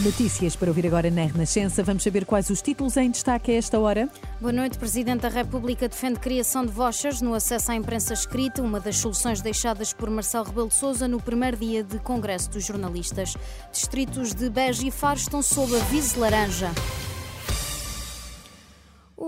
Notícias para ouvir agora na Renascença. Vamos saber quais os títulos em destaque a esta hora. Boa noite. Presidente da República defende criação de vouchers no acesso à imprensa escrita, uma das soluções deixadas por Marcelo Rebelo de Sousa no primeiro dia de Congresso dos Jornalistas. Distritos de Beja e Faro estão sob aviso laranja.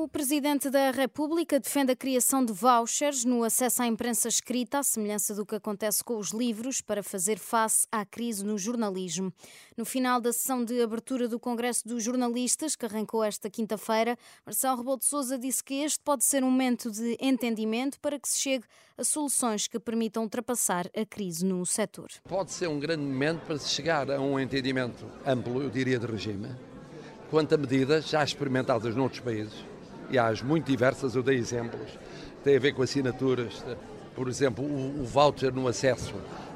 O Presidente da República defende a criação de vouchers no acesso à imprensa escrita, à semelhança do que acontece com os livros, para fazer face à crise no jornalismo. No final da sessão de abertura do Congresso dos Jornalistas, que arrancou esta quinta-feira, Marcelo Rebelo de Sousa disse que este pode ser um momento de entendimento para que se chegue a soluções que permitam ultrapassar a crise no setor. Pode ser um grande momento para se chegar a um entendimento amplo, eu diria, de regime, quanto a medidas já experimentadas noutros países e às muito diversas, eu dei exemplos, tem a ver com assinaturas, por exemplo, o, o voucher no acesso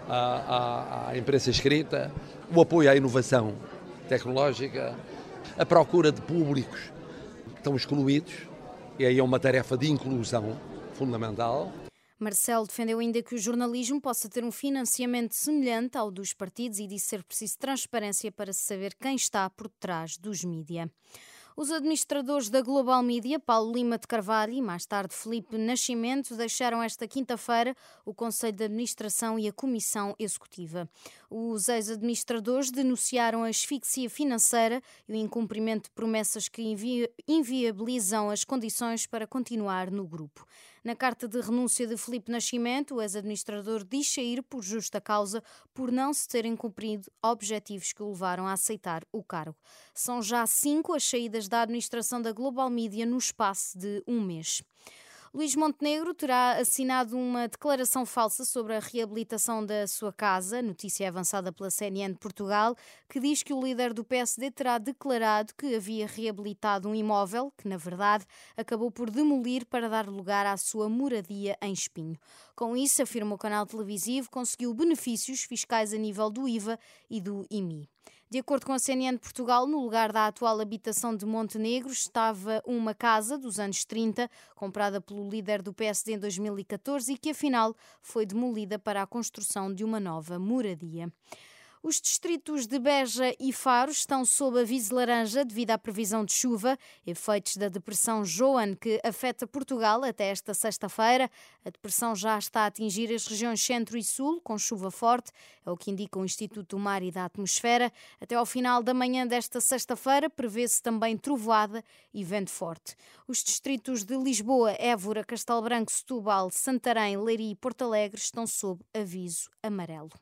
à, à, à imprensa escrita, o apoio à inovação tecnológica, a procura de públicos que estão excluídos, e aí é uma tarefa de inclusão fundamental. Marcelo defendeu ainda que o jornalismo possa ter um financiamento semelhante ao dos partidos e disse ser preciso transparência para saber quem está por trás dos mídia. Os administradores da Global Media, Paulo Lima de Carvalho e mais tarde Felipe Nascimento, deixaram esta quinta-feira o Conselho de Administração e a Comissão Executiva. Os ex-administradores denunciaram a asfixia financeira e o incumprimento de promessas que invi inviabilizam as condições para continuar no grupo. Na carta de renúncia de Felipe Nascimento, o ex-administrador diz sair por justa causa por não se terem cumprido objetivos que o levaram a aceitar o cargo. São já cinco as saídas da administração da Global Media no espaço de um mês. Luís Montenegro terá assinado uma declaração falsa sobre a reabilitação da sua casa, notícia avançada pela CNN de Portugal, que diz que o líder do PSD terá declarado que havia reabilitado um imóvel que, na verdade, acabou por demolir para dar lugar à sua moradia em Espinho. Com isso, afirma o canal televisivo, conseguiu benefícios fiscais a nível do IVA e do IMI. De acordo com a CNN de Portugal, no lugar da atual habitação de Montenegro estava uma casa dos anos 30, comprada pelo líder do PSD em 2014 e que afinal foi demolida para a construção de uma nova moradia. Os distritos de Beja e Faro estão sob aviso laranja devido à previsão de chuva, efeitos da depressão Joan que afeta Portugal até esta sexta-feira. A depressão já está a atingir as regiões centro e sul, com chuva forte, é o que indica o Instituto do Mar e da Atmosfera. Até ao final da manhã desta sexta-feira prevê-se também trovoada e vento forte. Os distritos de Lisboa, Évora, Castelo Branco, Setúbal, Santarém, Leiria e Porto Alegre estão sob aviso amarelo.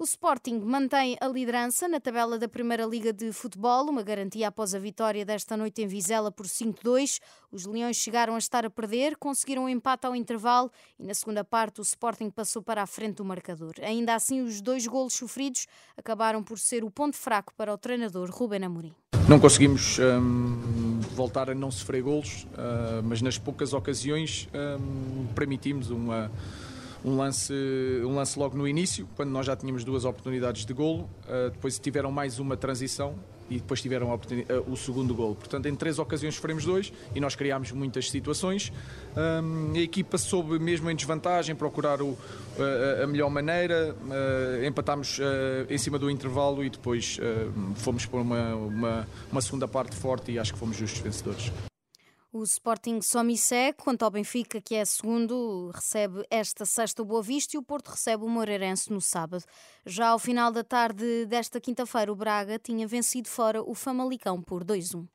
O Sporting mantém a liderança na tabela da Primeira Liga de Futebol, uma garantia após a vitória desta noite em Vizela por 5-2. Os Leões chegaram a estar a perder, conseguiram um empate ao intervalo e na segunda parte o Sporting passou para a frente do marcador. Ainda assim, os dois golos sofridos acabaram por ser o ponto fraco para o treinador Ruben Amorim. Não conseguimos hum, voltar a não sofrer golos, uh, mas nas poucas ocasiões hum, permitimos uma um lance, um lance logo no início, quando nós já tínhamos duas oportunidades de golo, uh, depois tiveram mais uma transição e depois tiveram uh, o segundo golo. Portanto, em três ocasiões sofremos dois e nós criámos muitas situações. A equipa soube, mesmo em desvantagem, procurar o, a, a melhor maneira. Empatámos em cima do intervalo e depois fomos para uma, uma, uma segunda parte forte e acho que fomos justos vencedores. O Sporting só me segue, quanto ao Benfica, que é segundo, recebe esta sexta o Boa Vista e o Porto recebe o Moreirense no sábado. Já ao final da tarde desta quinta-feira, o Braga tinha vencido fora o Famalicão por 2-1.